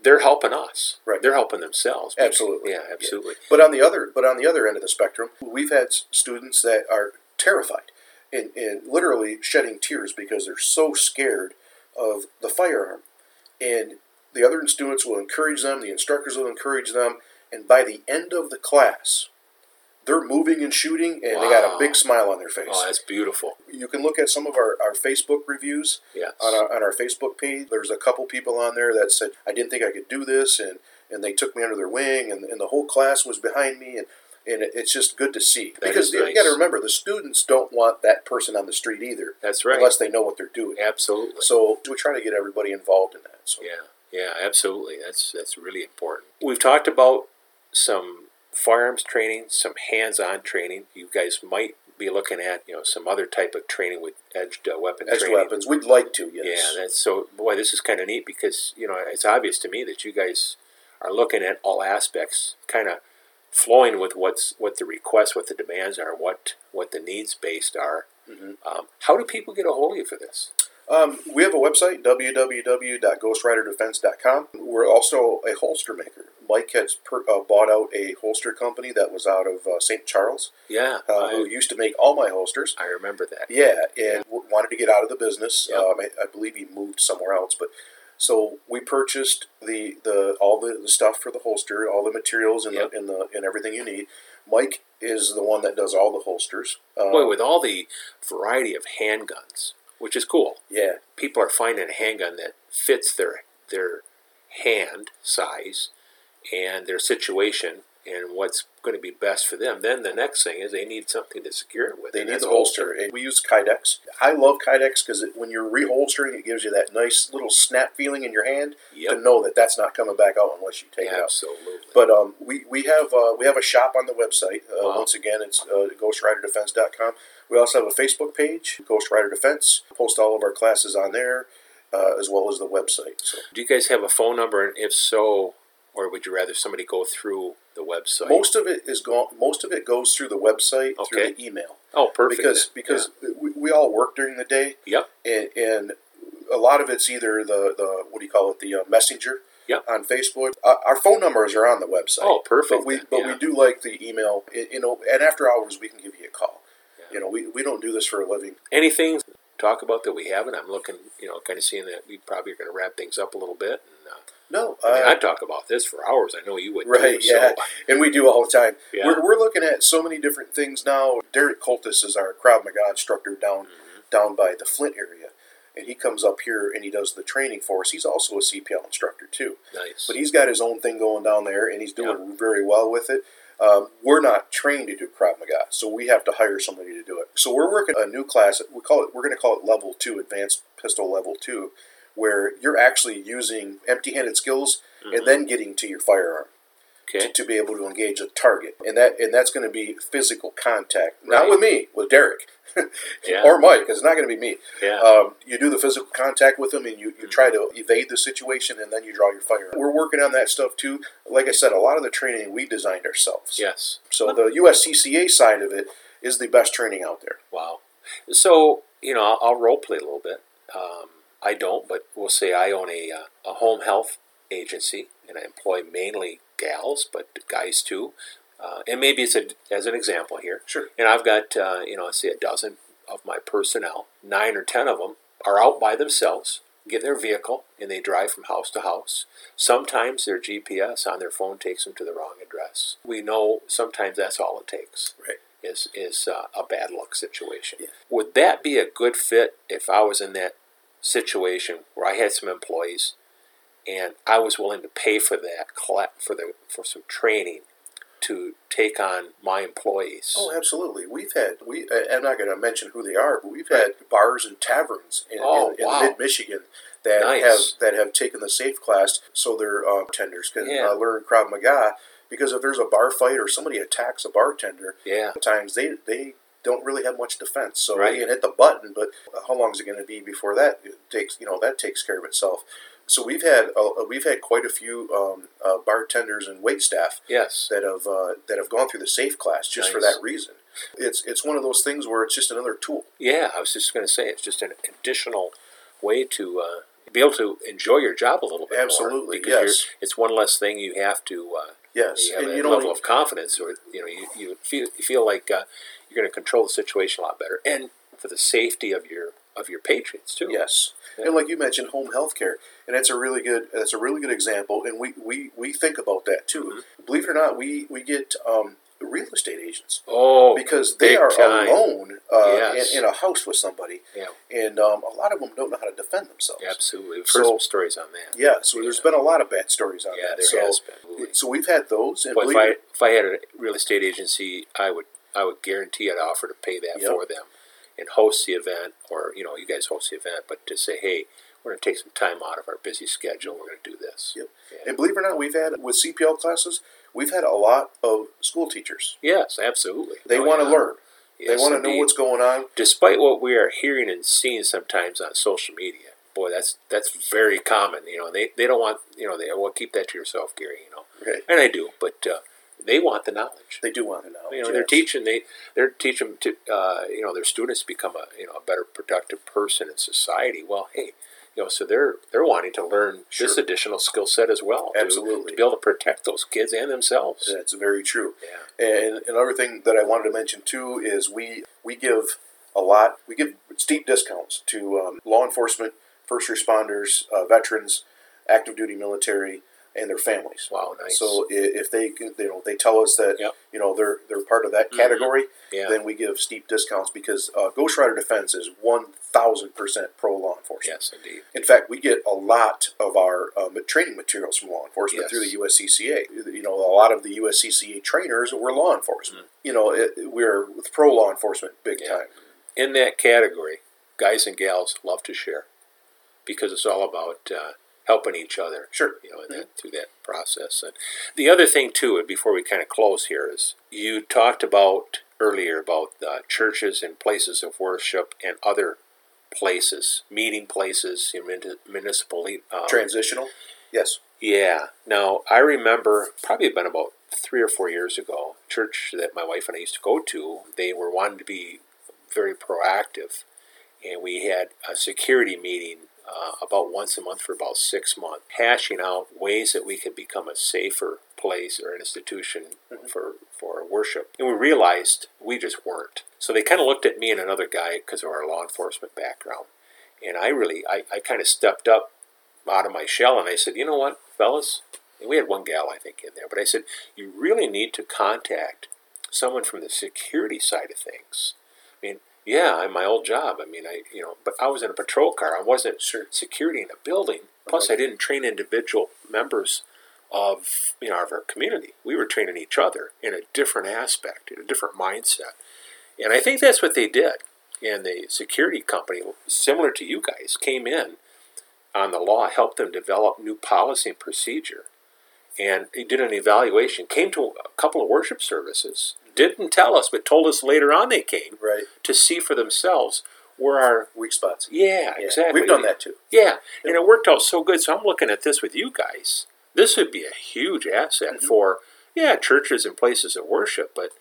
they're helping us. Right. They're helping themselves. Absolutely. Yeah, absolutely. But on the other, but on the other end of the spectrum, we've had students that are terrified and, and literally shedding tears because they're so scared of the firearm. And the other students will encourage them, the instructors will encourage them, and by the end of the class, they're moving and shooting, and they got a big smile on their face. Oh, that's beautiful. you can look at some of our, our Facebook reviews Yes. on our, on our Facebook page. There's a couple people on there that said, I didn't think I could do this, and, and they took me under their wing, and, and the whole class was behind me, and, and it, it's just good to see. That because is you nice. got to remember, the students don't want that person on the street either, That's right. unless they know what they're doing. Absolutely. So we try to get everybody involved in that. So Yeah, yeah, absolutely. That's that's really important. We've talked about some firearms training, some hands-on training. You guys might be looking at you know some other type of training with edged uh, weapon edged training. weapons, we'd like to, yes. Yeah, that's so. Boy, this is kind of neat because you know it's obvious to me that you guys are looking at all aspects, kind of flowing with what's what the requests, what the demands are, what what the needs based are. Mhm. Um, how do people get a hold of you for this? Um, we have a website, www.ghostriderdefense.com. We're also a holster maker. Mike has per, uh, bought out a holster company that was out of uh, St. Charles, Yeah, uh, who used to make all my holsters. I remember that. Yeah, and w- wanted to get out of the business. Yep. Um, I, I believe he moved somewhere else, but so we purchased the, the all the, the stuff for the holster, all the materials and Yep. the and the and everything you need. Mike is the one that does all the holsters. Um, Boy, with all the variety of handguns, which is cool. yeah, People are finding a handgun that fits their their hand size and their situation and what's going to be best for them. Then the next thing is they need something to secure it with. They need the holster. And we use Kydex. I love Kydex because when you're reholstering, it gives you that nice little snap feeling in your hand Yep. to know that that's not coming back out unless you take it out. Absolutely. But um, we, we have uh, we have a shop on the website. Uh, Wow. Once again, it's uh, GhostRiderDefense.com. We also have a Facebook page, Ghost Rider Defense. Post all of our classes on there, uh, as well as the website. So Do you guys have a phone number? And if so, or would you rather somebody go through the website? most of it is gone. Most of it goes through the website through the email oh, perfect. because because we, we all work during the day. Yeah. and, and a lot of it's either the, the what do you call it the uh, messenger Yep. on Facebook. Uh, our phone numbers are on the website. Oh, perfect But we but yeah. we do like the email. You know, and after hours we can give you a call. Yeah. You know, we, we don't do this for a living. anything to talk about that we haven't? I'm looking, you know, kind of seeing that we probably are going to wrap things up a little bit. And, No, I mean, uh, I'd talk about this for hours. I know you would. Right, Too, so- yeah. and we do all the time. Yeah. We're, we're looking at so many different things now. Derek Coltis is our Krav Maga instructor down Mm-hmm. down by the Flint area, and he comes up here and he does the training for us. He's also a CPL instructor too, Nice. but he's got his own thing going down there, and he's doing very well with it. Um, we're not trained to do Krav Maga, so we have to hire somebody to do it. So we're working a new class. We call it. We're going to call it Level Two, Advanced Pistol Level Two, where you're actually using empty-handed skills and then getting to your firearm okay. to be able to engage a target, and that and that's going to be physical contact. Not with me, with Derek Yeah. or Mike, because it's not going to be me. Yeah. Um, you do the physical contact with them, and you, you try to evade the situation, and then you draw your firearm. We're working on that stuff too. Like I said, a lot of the training we designed ourselves. yes. So the USCCA side of it is the best training out there. Wow. So, you know, I'll, I'll role play a little bit. Um, I don't, but we'll say I own a, uh, a home health agency and I employ mainly gals, but guys too. Uh, and maybe it's a, as an example here. Sure. And I've got, uh, you know, let's say a dozen of my personnel. Nine or ten of them are out by themselves, get their vehicle, and they drive from house to house. Sometimes their GPS on their phone takes them to the wrong address. We know sometimes that's all it takes Right. is is uh, a bad luck situation. Yeah. Would that be a good fit if I was in that situation where I had some employees and I was willing to pay for that for the for some training to take on my employees? Oh, absolutely. We've had we. I'm not going to mention who they are, but we've had bars and taverns in, Oh, in, in wow. mid Michigan that Nice. have that have taken the safe class, so their uh, tenders can Yeah. uh, learn Krav Maga. Because if there's a bar fight or somebody attacks a bartender, yeah, times they they don't really have much defense. So Right. they can hit the button, but how long is it going to be before that it takes? You know that takes care of itself. So we've had uh, we've had quite a few um, uh, bartenders and wait staff yes, that have uh, that have gone through the safe class just for that reason. It's it's one of those things where it's just another tool. yeah. I was just going to say it's just an additional way to uh, be able to enjoy your job a little bit more, Absolutely, because yes. you're, it's one less thing you have to. Uh, Yes, you have and a you level of confidence, or you know, you, you feel you feel like uh, you're going to control the situation a lot better, and for the safety of your of your patrons too. yes, Yeah. and like you mentioned, home health care, and that's a really good that's a really good example, and we we, we think about that too. Mm-hmm. Believe it or not, we we get um, real estate agents Oh, because they are time. alone uh, Yes. in, in a house with somebody, yeah, and um, a lot of them don't know how to defend themselves. absolutely. So- stories on that. Yeah, so there's been a lot of bad stories on Yeah, that. there so, has been. So we've had those, and if I if I had a real estate agency, I would I would guarantee I'd offer to pay that Yep. for them and host the event, or you know, you guys host the event, but to say, hey, we're going to take some time out of our busy schedule. We're going to do this. Yep. Yeah. And believe it or not, we've had with CPL classes, we've had a lot of school teachers. Yes, absolutely. They Oh, want to learn. Yes, they want to know what's going on. despite what we are hearing and seeing sometimes on social media. Boy, that's that's very common. You know, they, they don't want you know they well keep that to yourself, Gary. You know, Right. and I do, but uh, they want the knowledge. They do want to know. You know, they're teaching they they're teaching to uh, you know their students become a you know a better productive person in society. Well, hey, you know, so they're they're wanting to learn this additional skill set as well. to- Absolutely. to be able to protect those kids and themselves. That's very true. Yeah. And another thing that I wanted to mention too is we we give a lot. We give steep discounts to um, law enforcement, first responders, uh, veterans, active duty military, and their families. Wow, nice. So if they you know they tell us that Yep. you know they're they're part of that Mhm. category, yeah. then we give steep discounts because uh, Ghost Rider Defense is one thousand percent pro law enforcement. yes, indeed. In fact, we get a lot of our um, training materials from law enforcement Yes. through the USCCA. You know, a lot of the USCCA trainers were law enforcement. You know, it, we're with pro law enforcement big. Yeah. time. in that category, guys and gals love to share because it's all about uh, helping each other. Sure. You know, in that, through that process. And the other thing too, and before we kind of close here, is you talked about earlier about uh, churches and places of worship and other places, meeting places, in muni- municipal. Uh, Transitional, yes. yeah. Now I remember probably been about three or four years ago, church that my wife and I used to go to, they were wanting to be very proactive, and we had a security meeting uh, about once a month for about six months, hashing out ways that we could become a safer place or institution for for worship. And we realized we just weren't. So they kind of looked at me and another guy because of our law enforcement background, and I really I, I kind of stepped up out of my shell and I said, you know what, fellas, and we had one gal I think in there, but I said, you really need to contact someone from the security side of things. I mean, Yeah, in my old job. I mean, I you know, but I was in a patrol car. I wasn't security in a building. Plus. I didn't train individual members of you know of our community. We were training each other in a different aspect, in a different mindset, and I think that's what they did. And the security company, similar to you guys, came in on the law, helped them develop new policy and procedure, and he did an evaluation. Came to a couple of worship services, didn't tell us, but told us later on they came Right. to see for themselves where our Weak spots. yeah, Yeah. exactly We've done that too. yeah, and it worked out so good. So I'm looking at this with you guys. This would be a huge asset Mhm. for yeah churches and places of worship, but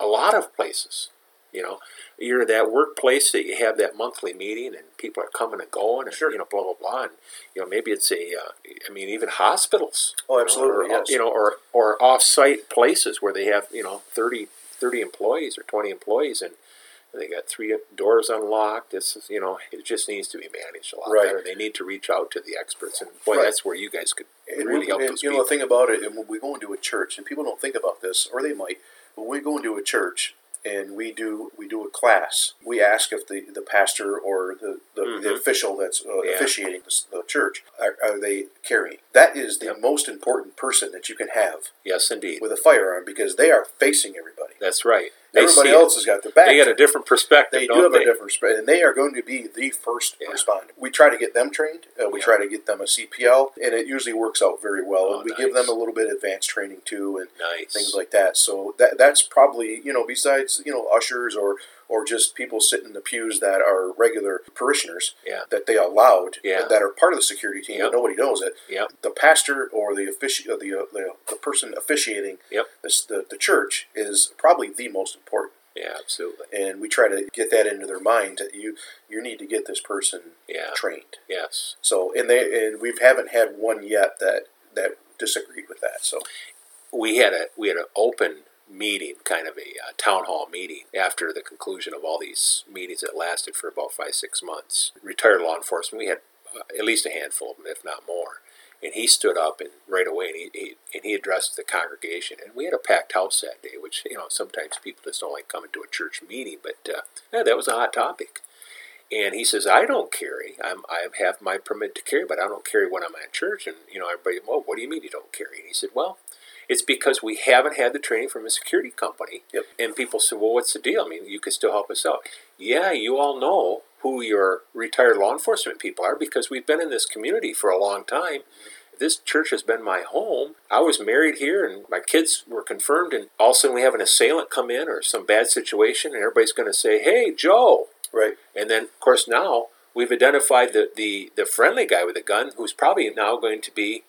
a lot of places. You know, you're that workplace that you have that monthly meeting and people are coming and going, and Sure. you know, blah blah blah. And you know, maybe it's a, uh, I mean, even hospitals. Oh, you know, absolutely, or, yes. You know, or or off-site places where they have you know 30, 30 employees or twenty employees and. They got three doors unlocked. This is, you know, it just needs to be managed a lot Right. better. They need to reach out to the experts, and boy, Right. that's where you guys could And, really we, help and, you know the thing about it, and when we go into a church, and people don't think about this, or they might, when we go into a church and we do we do a class, we ask if the, the pastor or the, the, the Mhm. official that's uh, Yeah. officiating the, the church are, are they carrying? That is the Yep. most important person that you can have yes, indeed, with a firearm because they are facing everybody. that's right. They Everybody else has got their back. They got a different perspective. they do have they? a different spread, and they are going to be the first Yeah. responder. We try to get them trained. Uh, we Yeah. try to get them a CPL, and it usually works out very well. Oh, and we give them a little bit of advanced training too, and nice things like that. So that that's probably you know besides you know ushers or or just people sitting in the pews that are regular parishioners Yeah. that they allowed Yeah. that are part of the security team, Yep. but nobody knows it. Yep. The pastor or the offici- uh, the, uh, the the person officiating Yep. this, the the church is probably the most important Yeah, absolutely. and we try to get that into their mind that you you need to get this person Yeah. trained. Yes. So and they and we haven't had one yet that that disagreed with that. So we had a we had an open meeting, kind of a uh, town hall meeting after the conclusion of all these meetings that lasted for about five six months. Retired law enforcement, we had uh, at least a handful of them, if not more. And he stood up and right away and he, he and he addressed the congregation. And we had a packed house that day, which you know sometimes people just don't like coming to a church meeting, but uh, yeah, that was a hot topic. And he says, I don't carry. I'm, I have my permit to carry, but I don't carry when I'm at church. And, you know, everybody, well, what do you mean you don't carry? And he said, well, it's because we haven't had the training from a security company. Yep. And people said, well, what's the deal? I mean, you could still help us out. Yeah, you all know who your retired law enforcement people are because we've been in this community for a long time. This church has been my home. I was married here and my kids were confirmed, and all of a sudden we have an assailant come in or some bad situation, and everybody's going to say, hey, Joe. right, And then, of course, now we've identified the, the, the friendly guy with a gun who's probably now going to be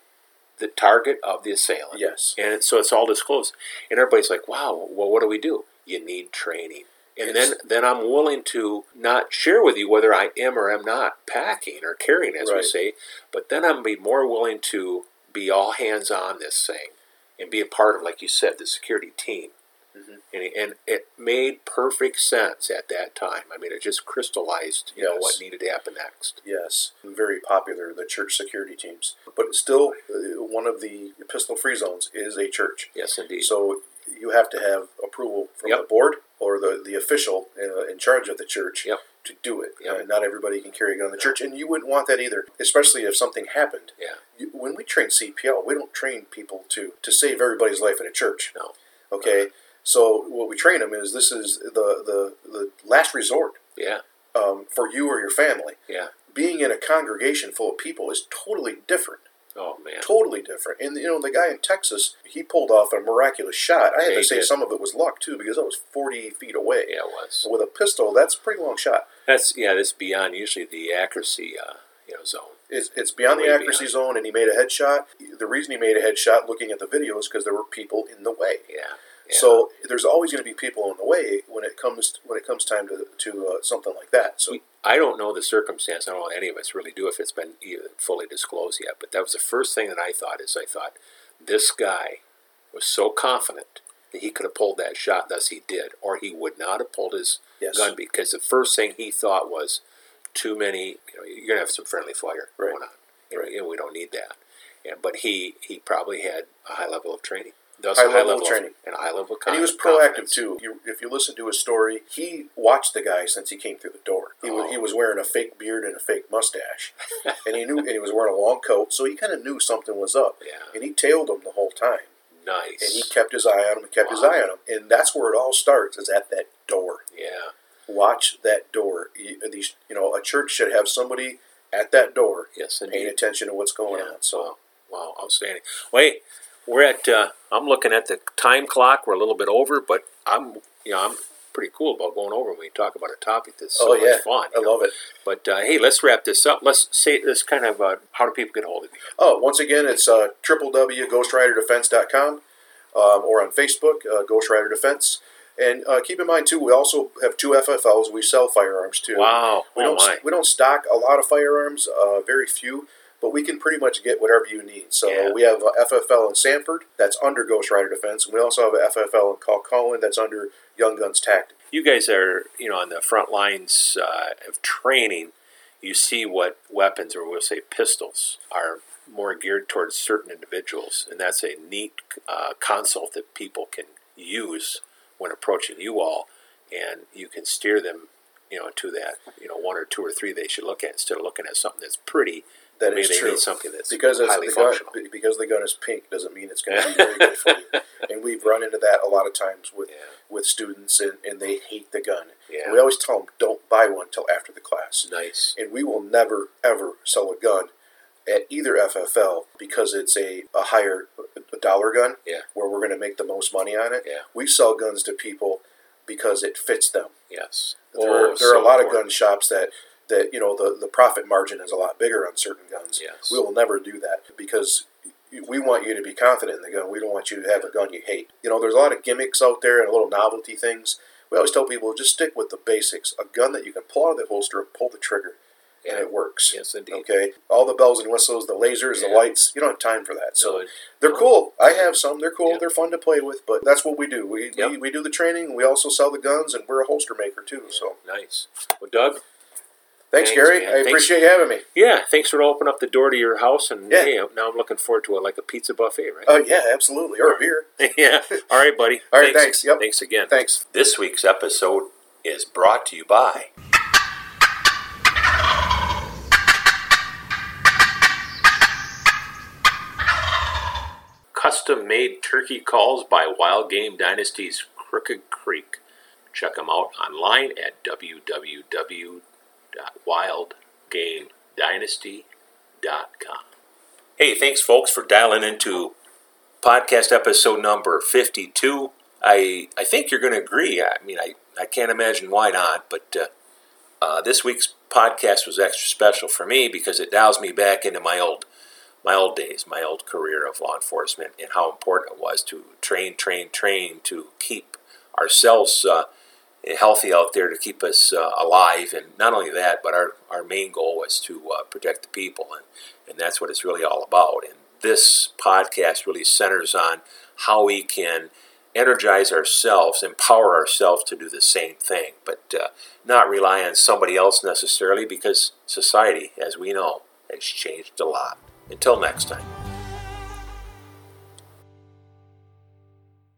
the target of the assailant. yes, And so it's all disclosed. And everybody's like, wow, well, what do we do? You need training. And then, then I'm willing to not share with you whether I am or am not packing or carrying, as we say, but then I'm be more willing to be all hands on this thing and be a part of, like you said, the security team. Mhm. And, it, and it made perfect sense at that time. I mean, it just crystallized, you know, Yes. what needed to happen next. yes, very popular the church security teams. But still, uh, one of the pistol free zones is a church. Yes, indeed. So you have to have approval from Yep. the board or the, the official uh, in charge of the church Yep. to do it. Yep. Uh, not everybody can carry a gun in the church, and you wouldn't want that either, especially if something happened. Yeah. You, when we train CPL, we don't train people to, to save everybody's life in a church. No. Okay? So what we train them is this is the, the, the last resort Yeah, um, for you or your family. yeah. Being in a congregation full of people is totally different Oh, man. totally different. And you know, the guy in Texas, he pulled off a miraculous shot. I have Yeah, to say did. some of it was luck too, because I was forty feet away. Yeah, it was. With a pistol, that's a pretty long shot. That's yeah. That's beyond usually the accuracy, uh, you know, zone. It's, it's beyond the accuracy beyond. zone, and he made a headshot. The reason he made a headshot, looking at the video, is because there were people in the way. Yeah. Yeah. So there's always going to be people in the way when it comes when it comes time to to uh, something like that. So I don't know the circumstance. I don't know any of us really do if it's been even fully disclosed yet. But that was the first thing that I thought. Is I thought this guy was so confident that he could have pulled that shot. Thus, he did, or he would not have pulled his yes, gun because the first thing he thought was too many. You know, you're gonna have some friendly fire Right. going on, and, Right. and we don't need that. Yeah, but he he probably had a high level of training. Does high level level training. and high level. And he was proactive confidence. too. You, if you listen to his story, he watched the guy since he came through the door. He, was, Oh. he was wearing a fake beard and a fake mustache, and he knew, and he was wearing a long coat, so he kind of knew something was up. Yeah, And he tailed him the whole time, nice. and he kept his eye on him, and kept his eye on him, and that's where it all starts. Is at that door. yeah, Watch that door. These, you know, a church should have somebody at that door yes, paying indeed. attention to what's going Yeah. on. So. Wow, wow, outstanding. Wait, we're at. Uh, I'm looking at the time clock. We're a little bit over, but I'm, you know, I'm pretty cool about going over when we talk about a topic that's so oh yeah, much fun. I know. love it. But uh, hey, let's wrap this up. Let's say this kind of. Uh, how do people get a hold of you? Oh, once again, it's uh, www.ghostriderdefense.com um, or on Facebook, uh, Ghost Rider Defense. And uh, keep in mind too, we also have two FFLs. We sell firearms too. Wow! We oh don't my! we don't stock a lot of firearms, uh, very few, but we can pretty much get whatever you need. So Yeah. we have a FFL in Sanford that's under Ghost Rider Defense. And we also have a FFL in Colquhoun that's under Young Guns Tactics. You guys are, you know, on the front lines uh, of training. You see what weapons, or we'll say pistols, are more geared towards certain individuals, and that's a neat uh, consult that people can use when approaching you all, and you can steer them, you know, to that, you know, one or two or three they should look at instead of looking at something that's pretty. That maybe is true. need something that's because highly the gun, functional. be- because the gun is pink doesn't mean it's going to be very good for you. And we've run into that a lot of times with Yeah. with students, and, and they hate the gun. Yeah. We always tell them don't buy one till after the class. Nice. And we will never ever sell a gun at either FFL because it's a, a higher a dollar gun Yeah. where we're going to make the most money on it. Yeah. We sell guns to people because it fits them. Yes. There, Oh, are, there are a lot of gun shops that, that you know the, the profit margin is a lot bigger on certain guns. Yes. We will never do that because we want you to be confident in the gun. We don't want you to have a gun you hate. You know, there's a lot of gimmicks out there and little novelty things. We always tell people just stick with the basics. A gun that you can pull out of the holster pull the trigger, and Yeah. it works. Yes, indeed. Okay, all the bells and whistles, the lasers, the lights. You don't have time for that. So So, they're no. cool. I have some. They're cool. Yeah. They're fun to play with. But that's what we do. We, we we do the training. We also sell the guns, and we're a holster maker too. So nice. Well, Doug, thanks, Thanks, Gary. man. I Thanks. appreciate you having me. Yeah, thanks for opening up the door to your house, and Yeah. hey, now I'm looking forward to a, like a pizza buffet, right? Oh yeah, absolutely. Or a beer. yeah. All right, buddy. All right, thanks. Yep. Thanks again. Thanks. This week's episode is brought to you by. Custom made turkey calls by Wild Game Dynasty's Crooked Creek. Check them out online at www.wildgamedynasty.com. Hey, thanks, folks, for dialing into podcast episode number 52. I, I think you're going to agree. I mean, I, I can't imagine why not, but uh, uh, this week's podcast was extra special for me because it dials me back into my old my old days, my old career of law enforcement, and how important it was to train, train, train to keep ourselves uh, healthy out there, to keep us uh, alive. And not only that, but our, our main goal was to uh, protect the people, and, and that's what it's really all about. And this podcast really centers on how we can energize ourselves, empower ourselves to do the same thing, but uh, not rely on somebody else necessarily because society, as we know, has changed a lot. Until next time.